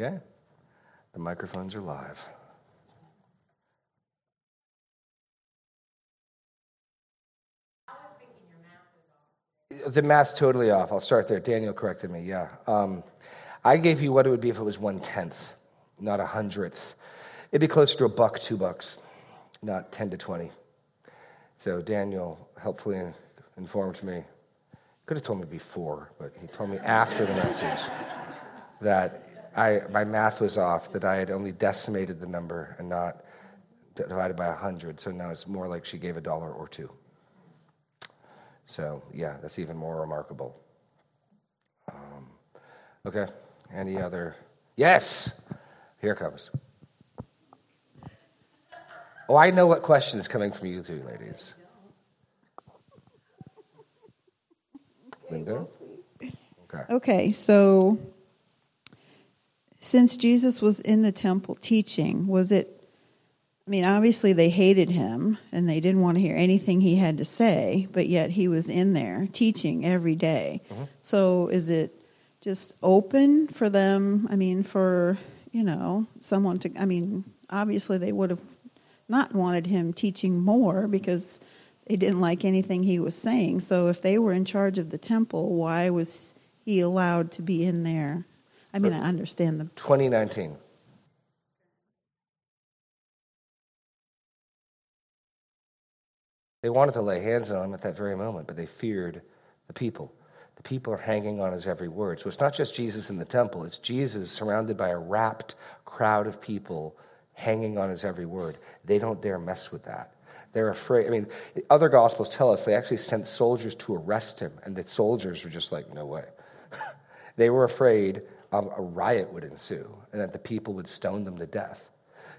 Okay? The microphones are live. The math's totally off. I'll start there. Daniel corrected me. Yeah. Um, I gave you what it would be if it was one tenth, not a hundredth. It'd be closer to a buck, two bucks, not 10 to 20. So Daniel helpfully informed me. Could have told me before, but he told me after the message that I, my math was off, that I had only decimated the number and not divided by 100. So now it's more like she gave a dollar or two. So, yeah, that's even more remarkable. Um, okay, any other? Yes, here comes. Oh, I know what question is coming from you two ladies. Linda? Okay. Okay, so since Jesus was in the temple teaching, was it I mean, obviously they hated him and they didn't want to hear anything he had to say, but yet he was in there teaching every day. Mm-hmm. So is it just open for them? I mean, for, you know, someone to, I mean, obviously they would have not wanted him teaching more because they didn't like anything he was saying. So if they were in charge of the temple, why was he allowed to be in there? I mean, I understand the 2019. They wanted to lay hands on him at that very moment, but they feared the people. The people are hanging on his every word. So it's not just Jesus in the temple, it's Jesus surrounded by a rapt crowd of people hanging on his every word. They don't dare mess with that. They're afraid. I mean, other gospels tell us they actually sent soldiers to arrest him, and the soldiers were just like, no way. they were afraid um, a riot would ensue and that the people would stone them to death.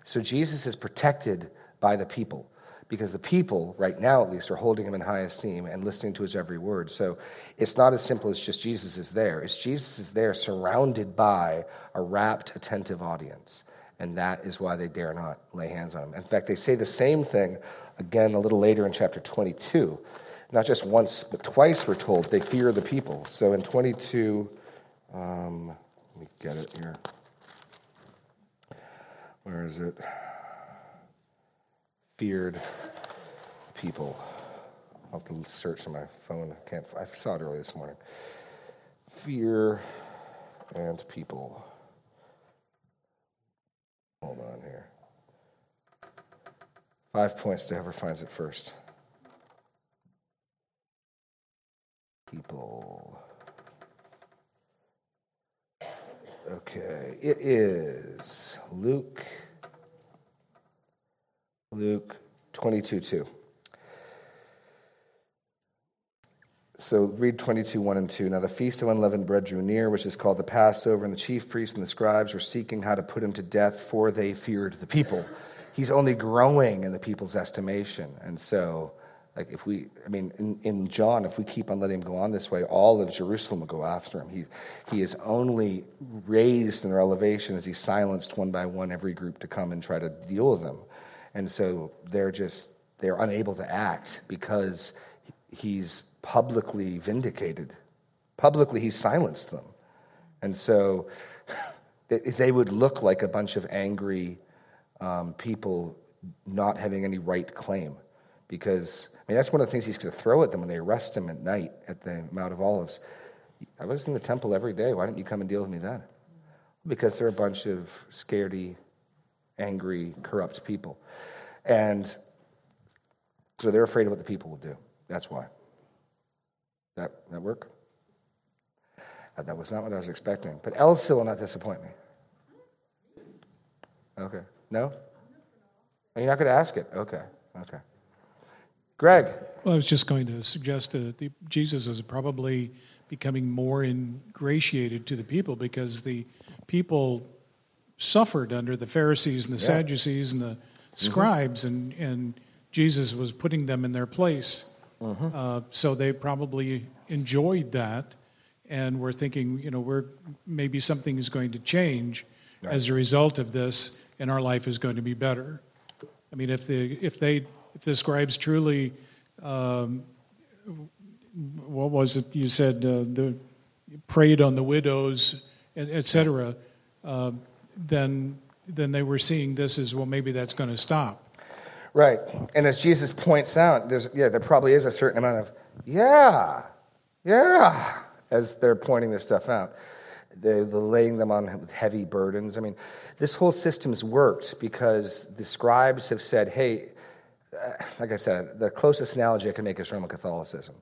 So Jesus is protected by the people because the people, right now at least, are holding him in high esteem and listening to his every word. So it's not as simple as just Jesus is there. It's Jesus is there surrounded by a rapt, attentive audience. And that is why they dare not lay hands on him. In fact, they say the same thing again a little later in chapter 22. Not just once, but twice we're told they fear the people. So in 22, um, me get it here. Where is it? feared people. I'll have to search on my phone. I can't. I saw it early this morning. Fear and people. Hold on here. Five points to whoever finds it first. People. Okay, it is Luke Luke 22 2. So read 22, 1 and 2. Now the feast of unleavened bread drew near, which is called the Passover, and the chief priests and the scribes were seeking how to put him to death, for they feared the people. He's only growing in the people's estimation. And so, like, if we, I mean, in, in John, if we keep on letting him go on this way, all of Jerusalem will go after him. He, he is only raised in their elevation as he silenced one by one every group to come and try to deal with him And so they're just, they're unable to act because he's publicly vindicated. Publicly, he's silenced them. And so they would look like a bunch of angry um, people not having any right claim. Because, mean, that's one of the things he's going to throw at them when they arrest him at night at the Mount of Olives. I was in the temple every day. Why didn't you come and deal with me then? Because they're a bunch of scaredy, angry, corrupt people. And so they're afraid of what the people will do. That's why. That, that work? Uh, that was not what I was expecting. But Elsa will not disappoint me. Okay. No? Are You're not going to ask it? Okay. Okay. Greg. Well, I was just going to suggest that the, Jesus is probably becoming more ingratiated to the people because the people suffered under the Pharisees and the yeah. Sadducees and the scribes, mm-hmm. and, and Jesus was putting them in their place. Mm-hmm. Uh, so they probably enjoyed that and were thinking, you know, we're, maybe something is going to change right. as a result of this, and our life is going to be better. I mean, if the if they if the scribes truly, um, what was it you said? Uh, the preyed on the widows, etc. Uh, then then they were seeing this as well. Maybe that's going to stop. Right. And as Jesus points out, there's, yeah, there probably is a certain amount of, yeah, yeah, as they're pointing this stuff out. They're laying them on with heavy burdens. I mean, this whole system's worked because the scribes have said, hey, Uh, like I said, the closest analogy I can make is Roman Catholicism.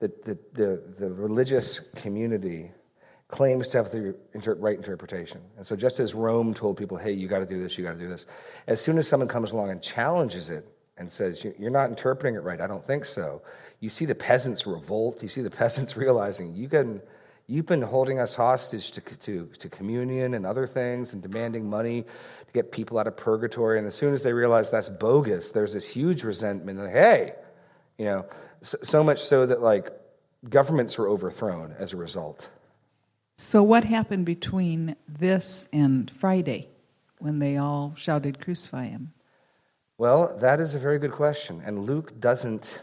The, the, the, the religious community claims to have the inter- right interpretation. And so, just as Rome told people, hey, you got to do this, you got to do this, as soon as someone comes along and challenges it and says, you're not interpreting it right, I don't think so, you see the peasants revolt. You see the peasants realizing you can, you've been holding us hostage to, to, to communion and other things and demanding money to get people out of purgatory. And as soon as they realize that's bogus, there's this huge resentment. Like, hey, you know, so, so much so that like governments were overthrown as a result. So, what happened between this and Friday when they all shouted, Crucify him? Well, that is a very good question. And Luke doesn't,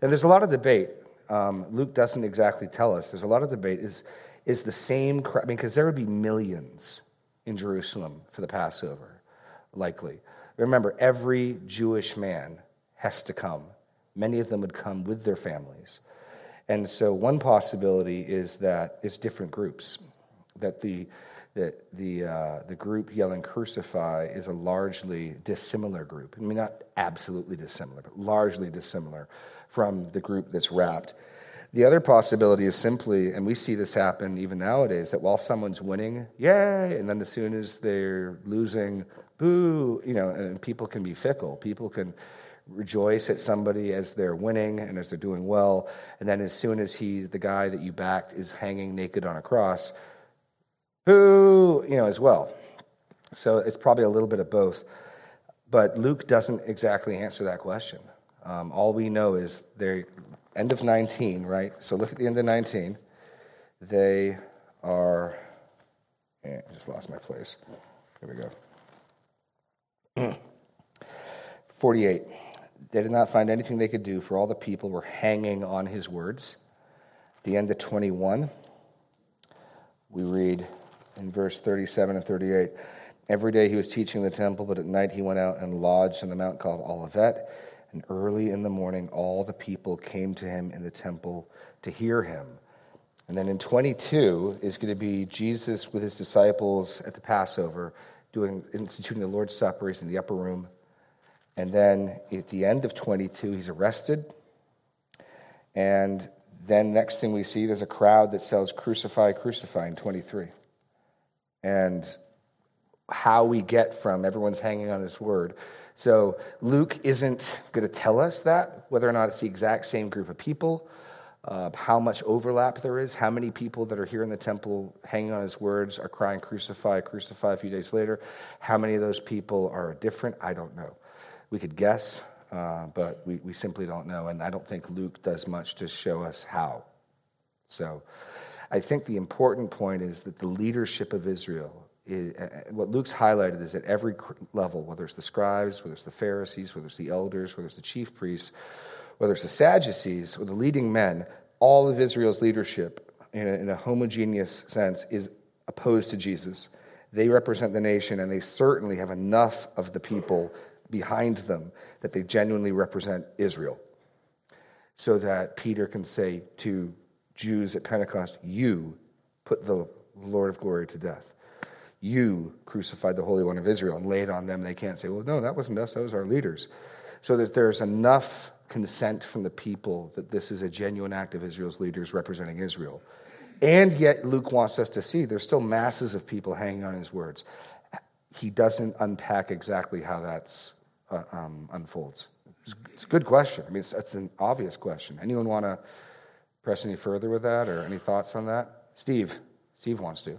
and there's a lot of debate. Um, Luke doesn't exactly tell us. There's a lot of debate. Is, is the same crowd, I mean, because there would be millions in Jerusalem for the Passover, likely. Remember, every Jewish man has to come. Many of them would come with their families. And so one possibility is that it's different groups, that the, the, the, uh, the group yelling crucify is a largely dissimilar group. I mean, not absolutely dissimilar, but largely dissimilar from the group that's wrapped. The other possibility is simply, and we see this happen even nowadays, that while someone's winning, yay, and then as soon as they're losing, boo, you know, and people can be fickle. People can rejoice at somebody as they're winning and as they're doing well. And then as soon as he, the guy that you backed, is hanging naked on a cross, who, you know, as well. So it's probably a little bit of both. But Luke doesn't exactly answer that question. Um, all we know is they end of 19, right? So look at the end of 19. They are, eh, I just lost my place. Here we go. 48. They did not find anything they could do, for all the people were hanging on his words. The end of 21, we read in verse 37 and 38 Every day he was teaching in the temple, but at night he went out and lodged on the mount called Olivet. And early in the morning, all the people came to him in the temple to hear him. And then in 22 is going to be Jesus with his disciples at the Passover, doing instituting the Lord's Supper. He's in the upper room. And then at the end of 22, he's arrested. And then next thing we see, there's a crowd that sells crucify, crucify in 23. And how we get from everyone's hanging on his word. So Luke isn't going to tell us that, whether or not it's the exact same group of people, uh, how much overlap there is, how many people that are here in the temple hanging on his words are crying, crucify, crucify a few days later. How many of those people are different? I don't know. We could guess, uh, but we, we simply don't know. And I don't think Luke does much to show us how. So I think the important point is that the leadership of Israel, is, uh, what Luke's highlighted is at every level, whether it's the scribes, whether it's the Pharisees, whether it's the elders, whether it's the chief priests, whether it's the Sadducees or the leading men, all of Israel's leadership in a, in a homogeneous sense is opposed to Jesus. They represent the nation, and they certainly have enough of the people behind them that they genuinely represent Israel. So that Peter can say to Jews at Pentecost, You put the Lord of glory to death. You crucified the Holy One of Israel and laid on them. They can't say, Well, no, that wasn't us, that was our leaders. So that there's enough consent from the people that this is a genuine act of Israel's leaders representing Israel. And yet, Luke wants us to see there's still masses of people hanging on his words. He doesn't unpack exactly how that uh, um, unfolds? It's a good question. I mean, it's, it's an obvious question. Anyone want to press any further with that or any thoughts on that? Steve. Steve wants to.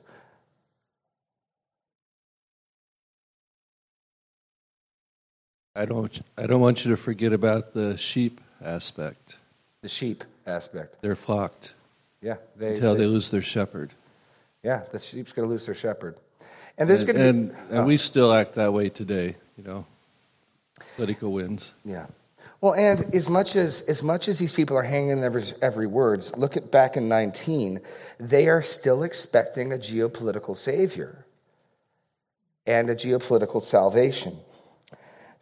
I don't, I don't want you to forget about the sheep aspect. The sheep aspect. They're flocked. Yeah. They, until they, they lose their shepherd. Yeah, the sheep's going to lose their shepherd. And there's going to and, be. And oh. we still act that way today, you know political wins. Yeah. Well, and as much as as much as these people are hanging in every, every words, look at back in 19, they are still expecting a geopolitical savior. and a geopolitical salvation.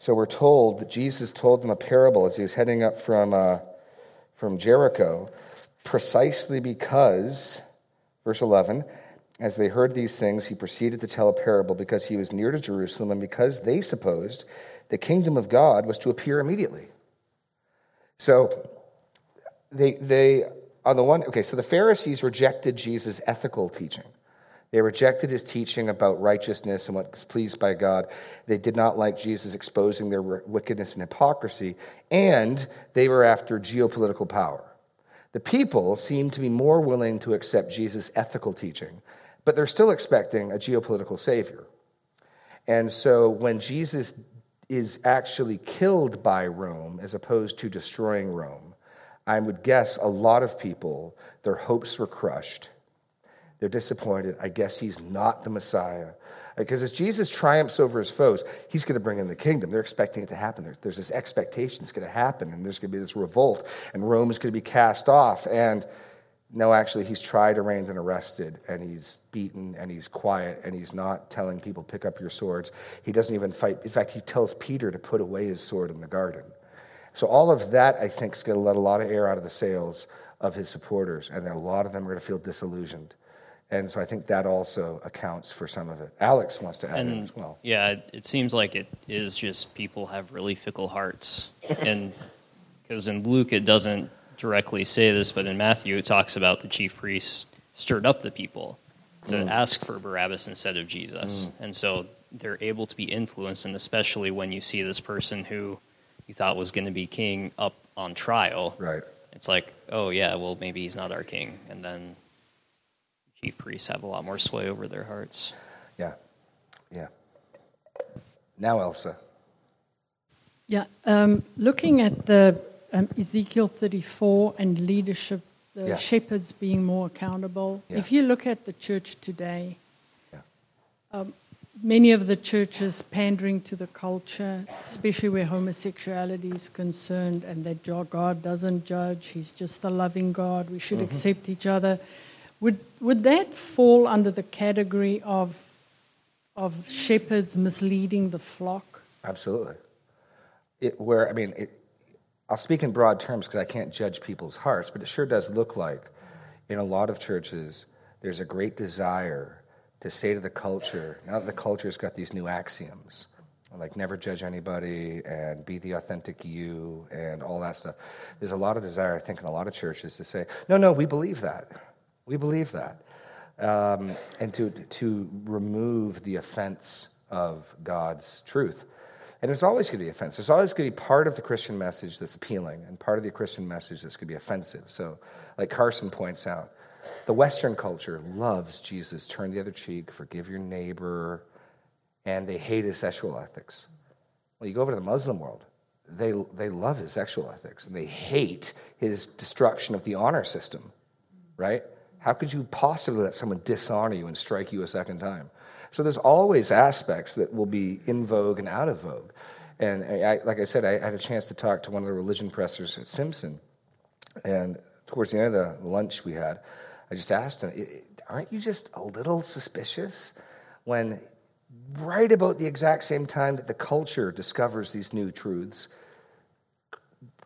So we're told that Jesus told them a parable as he was heading up from, uh, from Jericho, precisely because, verse 11, as they heard these things, he proceeded to tell a parable because he was near to Jerusalem and because they supposed the kingdom of God was to appear immediately. So they, they on the one, okay, so the Pharisees rejected Jesus' ethical teaching. They rejected his teaching about righteousness and what was pleased by God. They did not like Jesus exposing their wickedness and hypocrisy, and they were after geopolitical power. The people seemed to be more willing to accept Jesus' ethical teaching, but they're still expecting a geopolitical savior. And so when Jesus is actually killed by Rome as opposed to destroying Rome, I would guess a lot of people, their hopes were crushed they're disappointed. I guess he's not the Messiah. Because as Jesus triumphs over his foes, he's going to bring in the kingdom. They're expecting it to happen. There's, this expectation it's going to happen, and there's going to be this revolt, and Rome is going to be cast off. And no, actually, he's tried, arraigned, and arrested, and he's beaten, and he's quiet, and he's not telling people, pick up your swords. He doesn't even fight. In fact, he tells Peter to put away his sword in the garden. So, all of that, I think, is going to let a lot of air out of the sails of his supporters, and then a lot of them are going to feel disillusioned. And so I think that also accounts for some of it. Alex wants to add and, it as well. Yeah, it seems like it is just people have really fickle hearts. and because in Luke it doesn't directly say this, but in Matthew it talks about the chief priests stirred up the people to mm. ask for Barabbas instead of Jesus. Mm. And so they're able to be influenced, and especially when you see this person who you thought was going to be king up on trial. Right. It's like, oh, yeah, well, maybe he's not our king. And then chief priests have a lot more sway over their hearts. Yeah, yeah. Now, Elsa. Yeah, um, looking at the um, Ezekiel 34 and leadership, the yeah. shepherds being more accountable. Yeah. If you look at the church today, yeah. um, many of the churches pandering to the culture, especially where homosexuality is concerned, and that God doesn't judge, He's just the loving God, we should mm-hmm. accept each other. Would, would that fall under the category of, of shepherds misleading the flock? Absolutely. It, where, I mean, it, I'll speak in broad terms because I can't judge people's hearts, but it sure does look like in a lot of churches there's a great desire to say to the culture, now that the culture's got these new axioms, like never judge anybody and be the authentic you and all that stuff. There's a lot of desire, I think, in a lot of churches to say, no, no, we believe that. We believe that. Um, and to, to remove the offense of God's truth. And it's always going to be offensive. It's always going to be part of the Christian message that's appealing and part of the Christian message that's going to be offensive. So, like Carson points out, the Western culture loves Jesus, turn the other cheek, forgive your neighbor, and they hate his sexual ethics. Well, you go over to the Muslim world, they, they love his sexual ethics and they hate his destruction of the honor system, right? How could you possibly let someone dishonor you and strike you a second time? So there's always aspects that will be in vogue and out of vogue. And I, like I said, I had a chance to talk to one of the religion pressers at Simpson. And towards the end of the lunch we had, I just asked him, Aren't you just a little suspicious when, right about the exact same time that the culture discovers these new truths,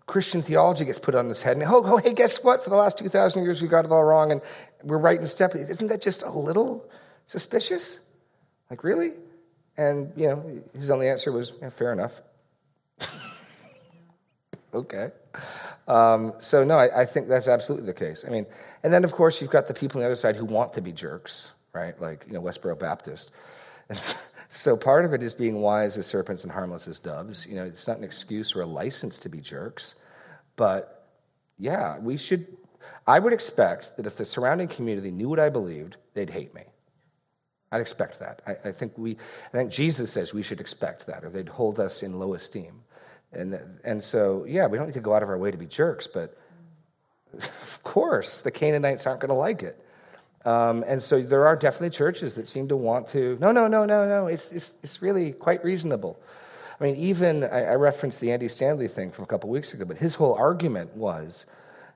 Christian theology gets put on his head. And oh, oh, hey, guess what? For the last 2,000 years, we got it all wrong and we're right in step. Isn't that just a little suspicious? Like, really? And, you know, his only answer was, yeah, fair enough. okay. Um, so, no, I, I, think that's absolutely the case. I mean, and then, of course, you've got the people on the other side who want to be jerks, right? Like, you know, Westboro Baptist. So, part of it is being wise as serpents and harmless as doves. You know, it's not an excuse or a license to be jerks, but yeah, we should. I would expect that if the surrounding community knew what I believed, they'd hate me. I'd expect that. I, I think we. I think Jesus says we should expect that, or they'd hold us in low esteem. And and so yeah, we don't need to go out of our way to be jerks, but of course the Canaanites aren't going to like it. Um, and so there are definitely churches that seem to want to, no, no, no, no, no, it's, it's, it's really quite reasonable. I mean, even I, I referenced the Andy Stanley thing from a couple weeks ago, but his whole argument was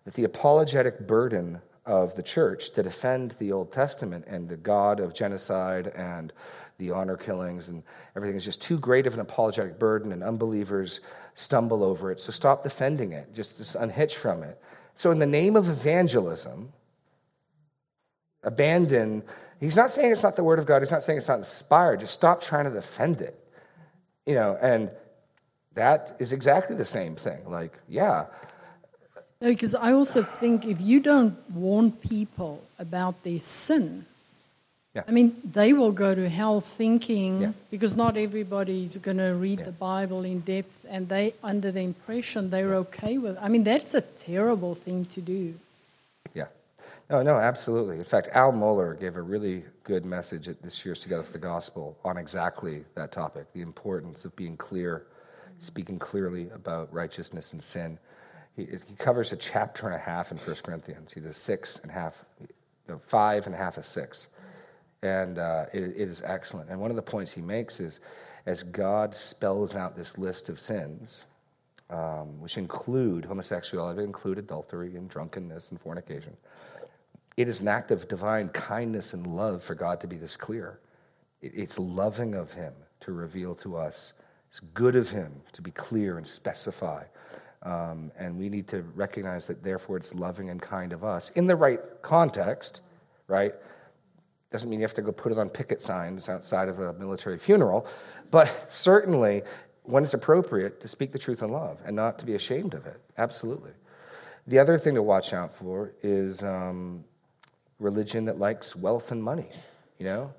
that the apologetic burden of the church to defend the Old Testament and the God of genocide and the honor killings and everything is just too great of an apologetic burden, and unbelievers stumble over it. So stop defending it, just, just unhitch from it. So, in the name of evangelism, abandon. He's not saying it's not the word of God. He's not saying it's not inspired. Just stop trying to defend it. You know, and that is exactly the same thing. Like, yeah. Because I also think if you don't warn people about their sin, yeah. I mean, they will go to hell thinking yeah. because not everybody's going to read yeah. the Bible in depth, and they under the impression they're okay with. I mean, that's a terrible thing to do. No, no, absolutely. In fact, Al Mohler gave a really good message at this year's Together for the Gospel on exactly that topic: the importance of being clear, speaking clearly about righteousness and sin. He, he covers a chapter and a half in 1 Corinthians. He does six and a half, no, five and a half of six and uh, it, it is excellent. And one of the points he makes is as God spells out this list of sins, um, which include homosexuality, include adultery and drunkenness and fornication, it is an act of divine kindness and love for God to be this clear. It's loving of Him to reveal to us. It's good of Him to be clear and specify. Um, and we need to recognize that, therefore, it's loving and kind of us in the right context, right? Doesn't mean you have to go put it on picket signs outside of a military funeral, but certainly when it's appropriate to speak the truth in love and not to be ashamed of it. Absolutely. The other thing to watch out for is um, religion that likes wealth and money, you know?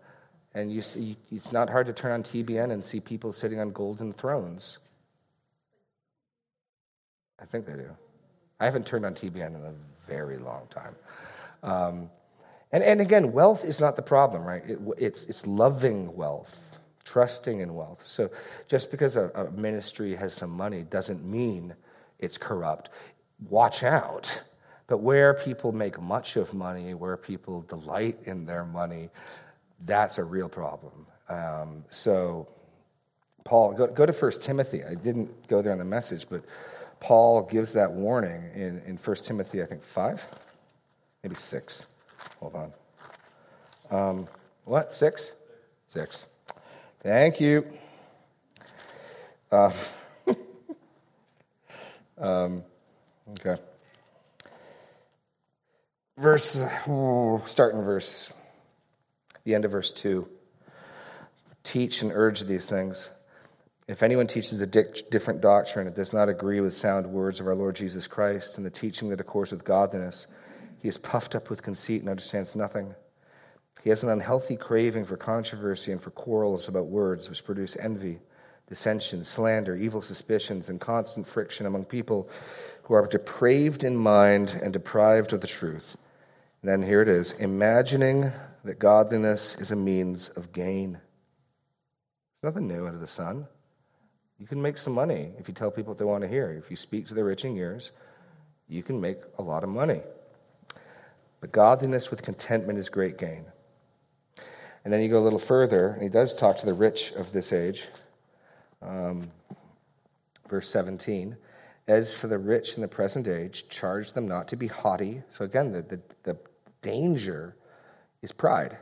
And you see, it's not hard to turn on TBN and see people sitting on golden thrones. I think they do. I haven't turned on TBN in a very long time. Um, and, and again, wealth is not the problem, right? It, it's, it's loving wealth, trusting in wealth. So just because a, a ministry has some money doesn't mean it's corrupt. Watch out. But where people make much of money, where people delight in their money, that's a real problem. Um, so, Paul, go, go to 1 Timothy. I didn't go there in the message, but Paul gives that warning in, in 1 Timothy, I think, 5, maybe 6. Hold on. Um, what? Six? Six. Thank you. Uh, um, okay. Verse, oh, start in verse, the end of verse 2. Teach and urge these things. If anyone teaches a different doctrine, it does not agree with sound words of our Lord Jesus Christ and the teaching that accords with godliness he is puffed up with conceit and understands nothing. He has an unhealthy craving for controversy and for quarrels about words, which produce envy, dissension, slander, evil suspicions, and constant friction among people who are depraved in mind and deprived of the truth. And then here it is imagining that godliness is a means of gain. There's nothing new under the sun. You can make some money if you tell people what they want to hear. If you speak to their itching ears, you can make a lot of money. But godliness with contentment is great gain. And then you go a little further, and he does talk to the rich of this age. Um, verse 17. As for the rich in the present age, charge them not to be haughty. So again, the, the, the danger is pride.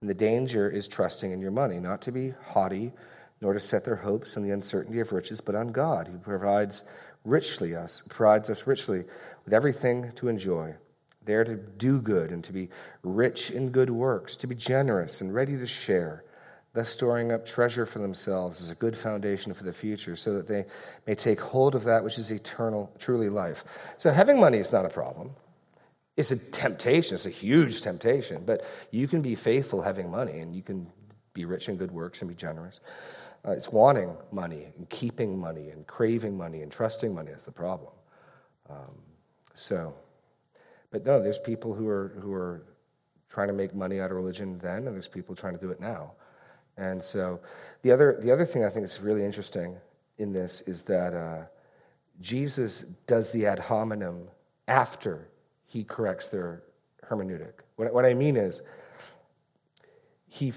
And the danger is trusting in your money, not to be haughty, nor to set their hopes on the uncertainty of riches, but on God, who provides richly us, provides us richly with everything to enjoy. there to do good and to be rich in good works, to be generous and ready to share, thus storing up treasure for themselves as a good foundation for the future, so that they may take hold of that which is eternal, truly life. So having money is not a problem. It's a temptation, it's a huge temptation, but you can be faithful having money and you can be rich in good works and be generous. Uh, it's wanting money and keeping money and craving money and trusting money is the problem. Um, so. But no, there's people who are, who are trying to make money out of religion then, and there's people trying to do it now. And so the other, the other thing I think is really interesting in this is that uh, Jesus does the ad hominem after he corrects their hermeneutic. What, what I mean is, he,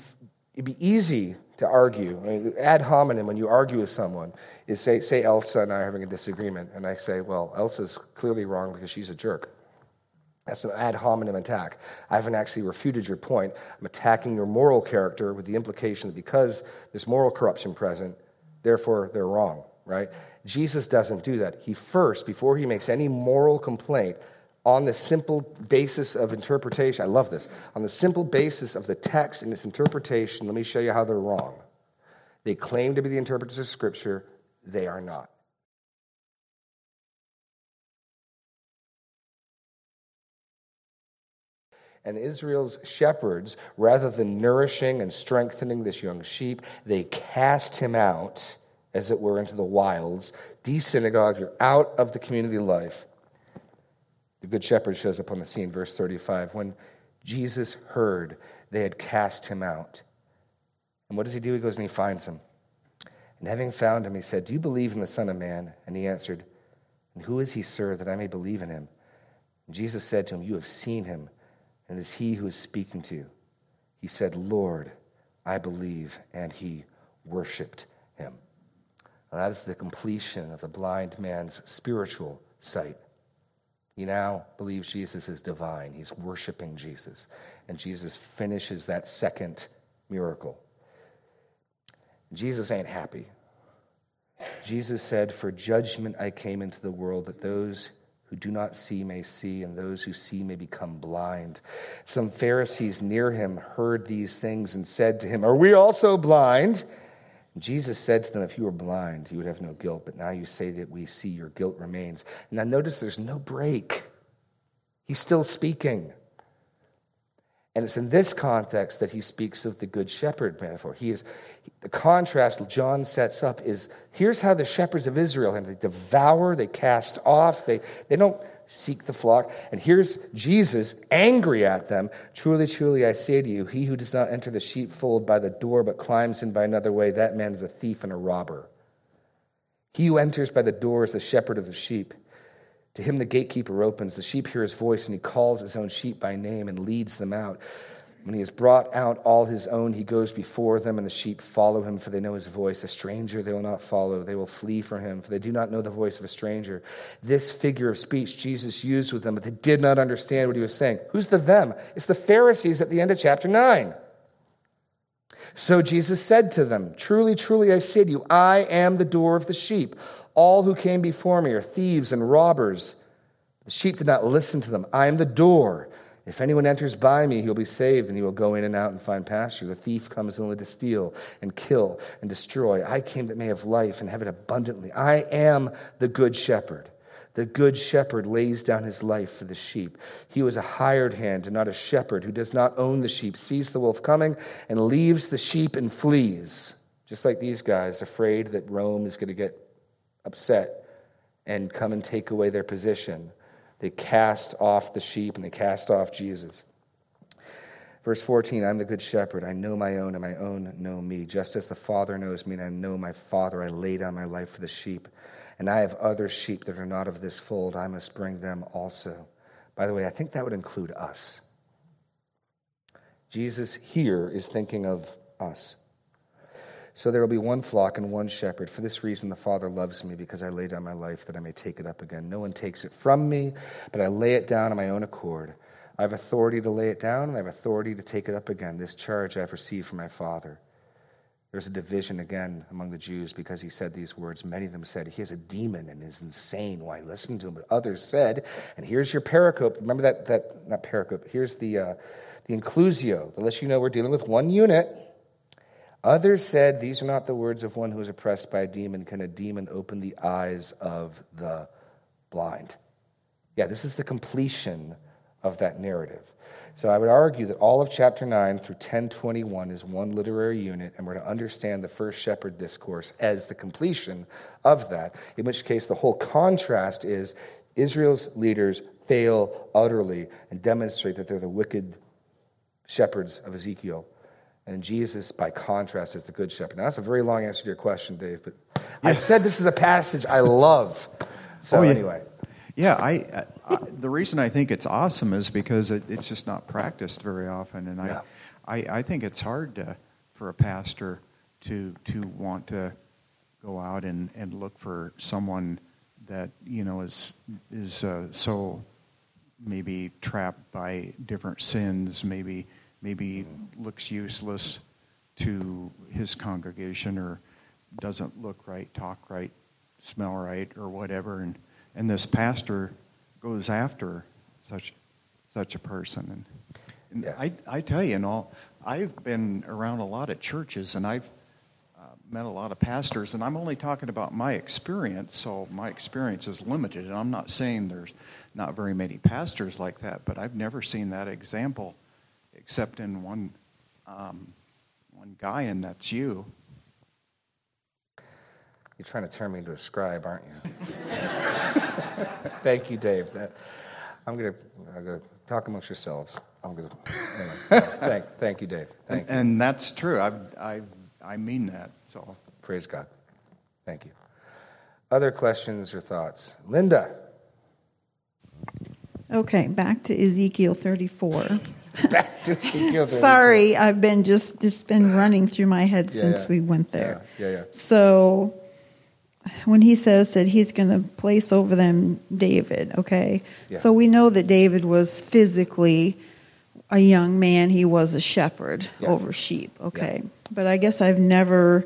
it'd be easy to argue. I mean, ad hominem, when you argue with someone, is say, say Elsa and I are having a disagreement, and I say, well, Elsa's clearly wrong because she's a jerk. That's an ad hominem attack. I haven't actually refuted your point. I'm attacking your moral character with the implication that because there's moral corruption present, therefore they're wrong, right? Jesus doesn't do that. He first, before he makes any moral complaint, on the simple basis of interpretation, I love this, on the simple basis of the text and its interpretation, let me show you how they're wrong. They claim to be the interpreters of Scripture, they are not. And Israel's shepherds, rather than nourishing and strengthening this young sheep, they cast him out, as it were, into the wilds, desynagogued, you're out of the community life. The Good Shepherd shows up on the scene, verse 35. When Jesus heard they had cast him out. And what does he do? He goes and he finds him. And having found him, he said, Do you believe in the Son of Man? And he answered, And who is he, sir, that I may believe in him? And Jesus said to him, You have seen him, and it is he who is speaking to you. He said, Lord, I believe. And he worshiped him. Now, that is the completion of the blind man's spiritual sight. He now believes Jesus is divine. He's worshiping Jesus. And Jesus finishes that second miracle. Jesus ain't happy. Jesus said, For judgment I came into the world, that those who do not see may see, and those who see may become blind. Some Pharisees near him heard these things and said to him, Are we also blind? Jesus said to them, If you were blind, you would have no guilt, but now you say that we see, your guilt remains. Now notice there's no break. He's still speaking. And it's in this context that he speaks of the good shepherd metaphor. He is the contrast John sets up is here's how the shepherds of Israel and they devour, they cast off, they, they don't seek the flock. And here's Jesus angry at them. Truly, truly, I say to you, he who does not enter the sheepfold by the door but climbs in by another way, that man is a thief and a robber. He who enters by the door is the shepherd of the sheep. To him the gatekeeper opens. The sheep hear his voice, and he calls his own sheep by name and leads them out. When he has brought out all his own, he goes before them, and the sheep follow him, for they know his voice. A stranger they will not follow. They will flee from him, for they do not know the voice of a stranger. This figure of speech Jesus used with them, but they did not understand what he was saying. Who's the them? It's the Pharisees at the end of chapter 9. So Jesus said to them, Truly, truly, I say to you, I am the door of the sheep. All who came before me are thieves and robbers. The sheep did not listen to them. I am the door. If anyone enters by me, he will be saved, and he will go in and out and find pasture. The thief comes only to steal and kill and destroy. I came that may have life and have it abundantly. I am the good shepherd. The good shepherd lays down his life for the sheep. He was a hired hand and not a shepherd who does not own the sheep, sees the wolf coming, and leaves the sheep and flees. Just like these guys, afraid that Rome is going to get upset and come and take away their position. They cast off the sheep and they cast off Jesus. Verse 14 I'm the good shepherd. I know my own, and my own know me. Just as the Father knows me, and I know my Father, I lay down my life for the sheep. And I have other sheep that are not of this fold. I must bring them also. By the way, I think that would include us. Jesus here is thinking of us. So there will be one flock and one shepherd. For this reason, the Father loves me, because I lay down my life that I may take it up again. No one takes it from me, but I lay it down on my own accord. I have authority to lay it down, and I have authority to take it up again. This charge I have received from my Father. There's a division again among the Jews because he said these words. Many of them said, He has a demon and is insane. Why listen to him? But others said, and here's your pericope. Remember that, that not pericope, here's the, uh, the inclusio that lets you know we're dealing with one unit. Others said, These are not the words of one who is oppressed by a demon. Can a demon open the eyes of the blind? Yeah, this is the completion of that narrative. So I would argue that all of chapter 9 through 1021 is one literary unit, and we're to understand the first shepherd discourse as the completion of that, in which case the whole contrast is Israel's leaders fail utterly and demonstrate that they're the wicked shepherds of Ezekiel and Jesus, by contrast, is the good shepherd. Now, that's a very long answer to your question, Dave, but yeah. I've said this is a passage I love. So, oh, yeah. anyway. Yeah, I, I, the reason I think it's awesome is because it, it's just not practiced very often. And I, yeah. I, I think it's hard to, for a pastor to, to want to go out and, and look for someone that, you know, is, is uh, so maybe trapped by different sins, maybe maybe looks useless to his congregation or doesn't look right, talk right, smell right, or whatever, and and this pastor goes after such such a person. And, and Yeah. I I tell you, and all I've been around a lot of churches, and I've uh, met a lot of pastors, and I'm only talking about my experience. So my experience is limited, and I'm not saying there's not very many pastors like that, but I've never seen that example, except in one um, one guy, and that's you. You're trying to turn me into a scribe, aren't you? Thank you, Dave. That, I'm gonna, I'm gonna talk amongst yourselves. I'm gonna. Anyway, thank, thank you, Dave. Thank and, you. and that's true. I I I mean that. So Praise God. Thank you. Other questions or thoughts? Linda. Okay, back to Ezekiel 34. Back to Ezekiel 34. Sorry, I've been just it's been running through my head Yeah, since yeah. we went there. Yeah, yeah, yeah. So when he says that he's going to place over them David, okay? So we know that David was physically a young man, he was a shepherd over sheep, okay? But I guess I've never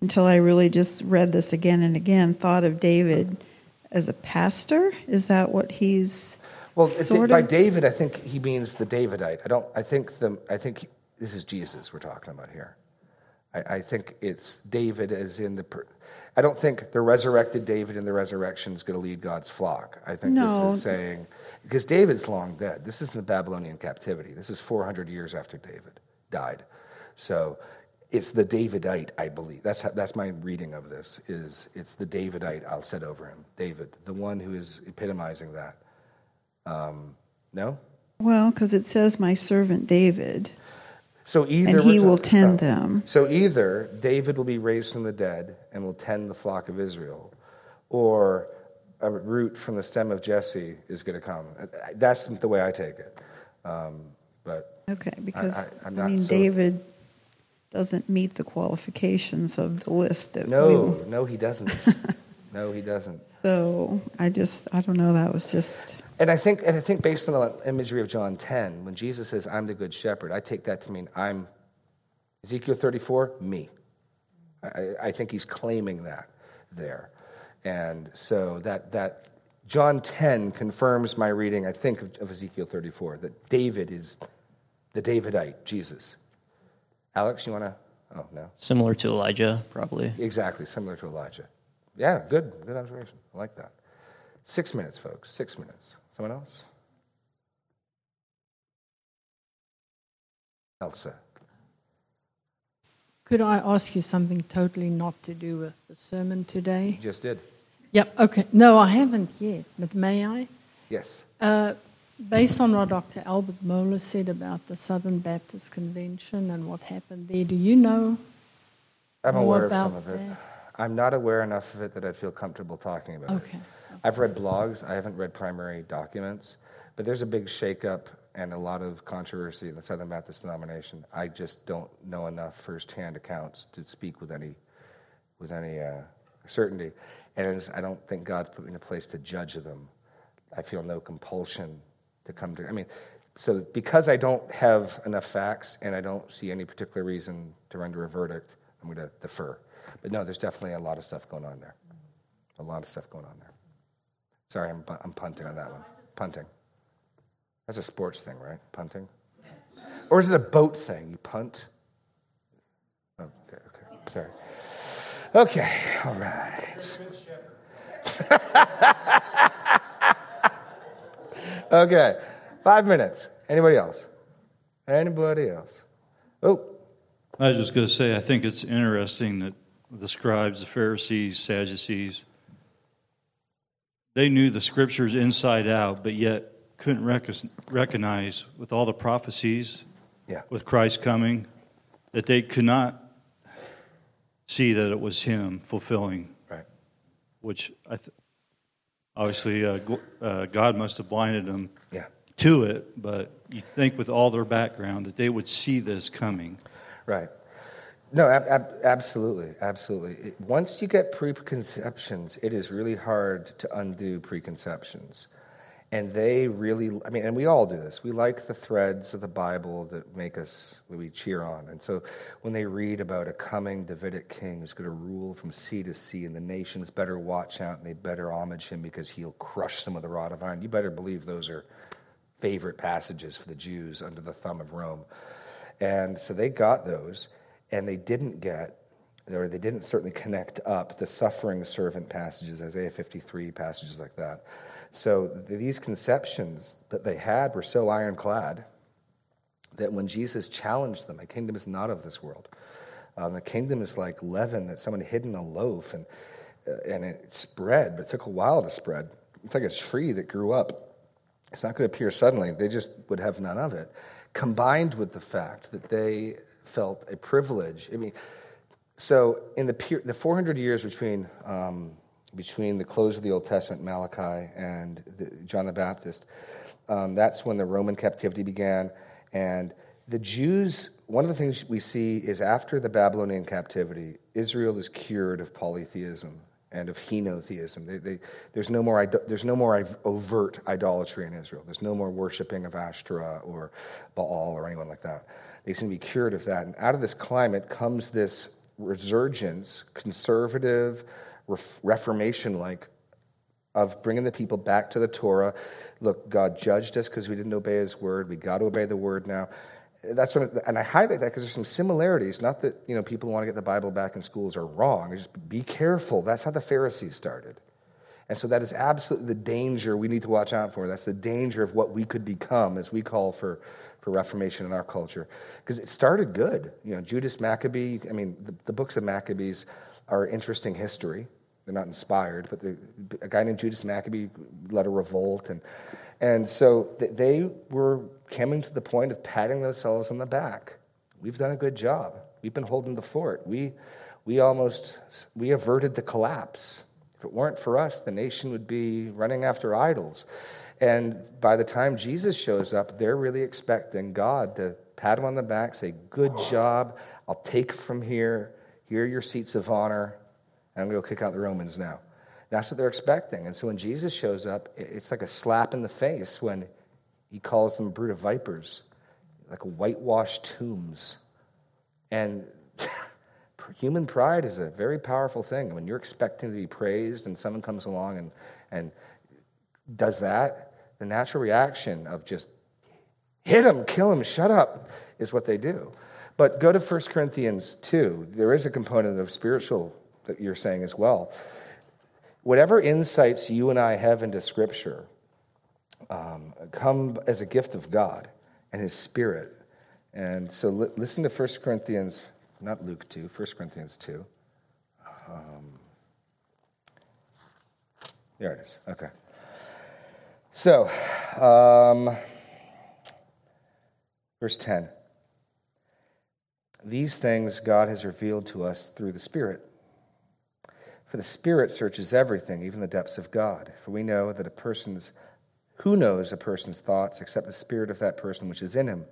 until I really just read this again and again thought of David as a pastor. Is that what he's Well, sort by of? David, I think he means the Davidite. I don't. I think the. I think he- this is Jesus we're talking about here. I, I think it's David as in the. per- I don't think the resurrected David in the resurrection is going to lead God's flock. I think No. this is saying because David's long dead. This is in the Babylonian captivity. This is 400 years after David died. So it's the Davidite, I believe. That's how, that's my reading of this. Is it's the Davidite I'll set over him, David, the one who is epitomizing that. Um, no? Well, because it says my servant David, So either and he will tend oh. them. So either David will be raised from the dead and will tend the flock of Israel, or a root from the stem of Jesse is going to come. That's the way I take it. Um, but Okay, because I- I, I'm not mean so- David doesn't meet the qualifications of the list that we. no, no, he doesn't. no, he doesn't. So I just I don't know. That was just And I think, and I think based on the imagery of John 10, when Jesus says, I'm the good shepherd, I take that to mean I'm, Ezekiel 34, me. I, I think he's claiming that there. And so that, that John 10 confirms my reading, I think, of, of Ezekiel 34, that David is the Davidite, Jesus. Alex, you want to? Oh, no. Similar to Elijah, probably. Exactly, similar to Elijah. Yeah, good, good observation. I like that. Six minutes, folks, six minutes. Someone else? Elsa. Could I ask you something totally not to do with the sermon today? You just did. Yep, okay. No, I haven't yet, but may I? Yes. Uh, based on what Dr. Albert Mohler said about the Southern Baptist Convention and what happened there, do you know? I'm aware of some of it. that? I'm not aware enough of it that I'd feel comfortable talking about it. Okay. I've read blogs, I haven't read primary documents, but there's a big shakeup and a lot of controversy in the Southern Baptist denomination. I just don't know enough firsthand accounts to speak with any, with any uh, certainty. And I don't think God's put me in a place to judge them. I feel no compulsion to come to. I mean, so because I don't have enough facts and I don't see any particular reason to render a verdict, I'm going to defer. But no, there's definitely a lot of stuff going on there. A lot of stuff going on there. Sorry, I'm, I'm punting on that one. Punting. That's a sports thing, right? Punting? Or is it a boat thing? You punt? Oh, okay, okay. Sorry. Okay, all right. okay, five minutes. Anybody else? Anybody else? Oh, I was just going to say, I think it's interesting that the scribes, the Pharisees, Sadducees, they knew the scriptures inside out, but yet couldn't rec- recognize with all the prophecies, Yeah. with Christ coming, that they could not see that it was Him fulfilling, right. which I th- obviously uh, gl- uh, God must have blinded them Yeah. to it, but you think with all their background that they would see this coming. Right. No, ab- ab- absolutely, absolutely. It- once you get preconceptions, it is really hard to undo preconceptions. And they really, I mean, and we all do this. We like the threads of the Bible that make us, we cheer on. And so when they read about a coming Davidic king who's going to rule from sea to sea, and the nations better watch out and they better homage him because he'll crush them with a rod of iron, you better believe those are favorite passages for the Jews under the thumb of Rome. And so they got those, and they didn't get or they didn't certainly connect up the suffering servant passages, Isaiah 53, passages like that. So these conceptions that they had were so ironclad that when Jesus challenged them, a kingdom is not of this world. Um, the kingdom is like leaven that someone hid in a loaf and, uh, and it spread, but it took a while to spread. It's like a tree that grew up. It's not going to appear suddenly. They just would have none of it. Combined with the fact that they felt a privilege. I mean, so in the, the 400 years between um, between the close of the Old Testament, Malachi, and the, John the Baptist. Um, that's when the Roman captivity began. And the Jews, one of the things we see is after the Babylonian captivity, Israel is cured of polytheism and of henotheism. They, they, there's, no more, there's no more overt idolatry in Israel. There's no more worshiping of Ashtoreth or Baal or anyone like that. They seem to be cured of that. And out of this climate comes this resurgence, conservative, reformation like of bringing the people back to the Torah. Look, God judged us because we didn't obey His word. We got to obey the word now. That's what, and I highlight that because there's some similarities. Not that you know people want to get the Bible back in schools are wrong. Just be careful. That's how the Pharisees started, and so that is absolutely the danger we need to watch out for. That's the danger of what we could become as we call for for Reformation in our culture, because it started good. You know, Judas Maccabee. I mean, the, the books of Maccabees are interesting history. They're not inspired, but a guy named Judas Maccabee led a revolt. And, and so they were coming to the point of patting themselves on the back. We've done a good job. We've been holding the fort. We, we almost we averted the collapse. If it weren't for us, the nation would be running after idols. And by the time Jesus shows up, they're really expecting God to pat them on the back, say, Good job. I'll take from here. Here are your seats of honor and I'm going to go kick out the Romans now. That's what they're expecting. And so when Jesus shows up, it's like a slap in the face when he calls them a brood of vipers, like whitewashed tombs. And human pride is a very powerful thing. When you're expecting to be praised and someone comes along and, and does that, the natural reaction of just hit him, kill him, shut up is what they do. But go to 1 Corinthians 2. There is a component of spiritual that you're saying as well. Whatever insights you and I have into Scripture um, come as a gift of God and His Spirit. And so li- listen to 1 Corinthians, not Luke 2, 1 Corinthians 2. Um, there it is. Okay. So, um, verse 10. These things God has revealed to us through the Spirit. For the Spirit searches everything, even the depths of God. For we know that a person's, who knows a person's thoughts except the Spirit of that person which is in him?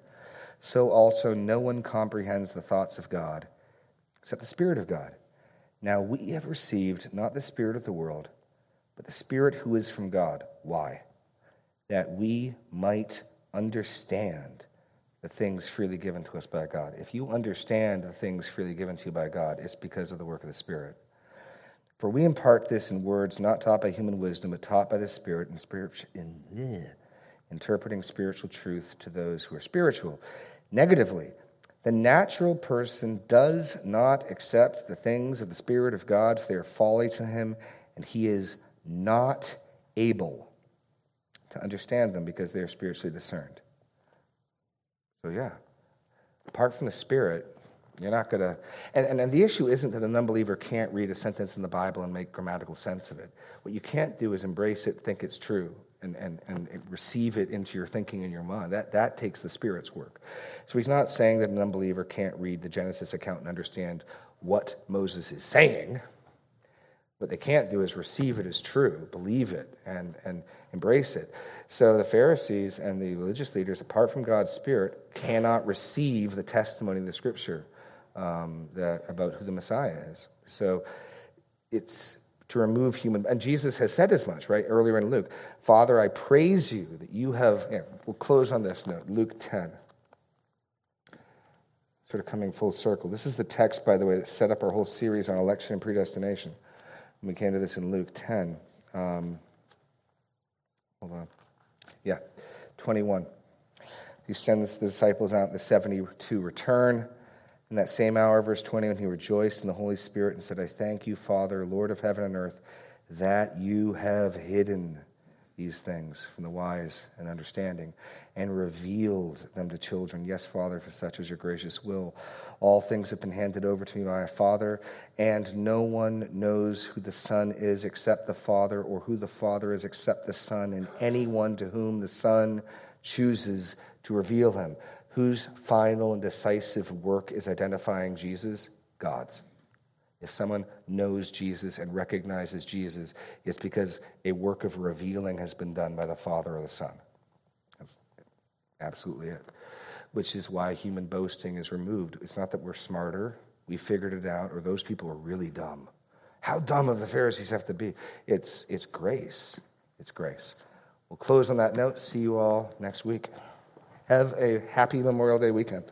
So also no one comprehends the thoughts of God except the Spirit of God. Now we have received not the Spirit of the world, but the Spirit who is from God. Why? That we might understand the things freely given to us by God. If you understand the things freely given to you by God, it's because of the work of the Spirit. For we impart this in words not taught by human wisdom, but taught by the Spirit and spirit, in, yeah, interpreting spiritual truth to those who are spiritual. Negatively, the natural person does not accept the things of the Spirit of God, for they are folly to him, and he is not able to understand them because they are spiritually discerned. So, yeah, apart from the Spirit, you're not going to. And, and, and, the issue isn't that an unbeliever can't read a sentence in the Bible and make grammatical sense of it. What you can't do is embrace it, think it's true, and, and, and receive it into your thinking and your mind. That, that takes the Spirit's work. So he's not saying that an unbeliever can't read the Genesis account and understand what Moses is saying. What they can't do is receive it as true, believe it, and, and embrace it. So the Pharisees and the religious leaders, apart from God's Spirit, cannot receive the testimony of the Scripture um, that, about who the Messiah is. So it's to remove human. And Jesus has said as much, right? Earlier in Luke, Father, I praise you that you have. Yeah, we'll close on this note, Luke 10. Sort of coming full circle. This is the text, by the way, that set up our whole series on election and predestination. We came to this in Luke 10. Um, hold on. Yeah, 21. He sends the disciples out, the 72 return. In that same hour, verse 20, when he rejoiced in the Holy Spirit and said, I thank you, Father, Lord of heaven and earth, that you have hidden these things from the wise and understanding and revealed them to children. Yes, Father, for such is your gracious will. All things have been handed over to me by my Father, and no one knows who the Son is except the Father, or who the Father is except the Son, and anyone to whom the Son chooses to reveal him whose final and decisive work is identifying Jesus? God's. If someone knows Jesus and recognizes Jesus, it's because a work of revealing has been done by the Father or the Son. That's absolutely it. Which is why human boasting is removed. It's not that we're smarter, we figured it out, or those people are really dumb. How dumb of the Pharisees have to be? It's, it's grace. It's grace. We'll close on that note. See you all next week. Have a happy Memorial Day weekend.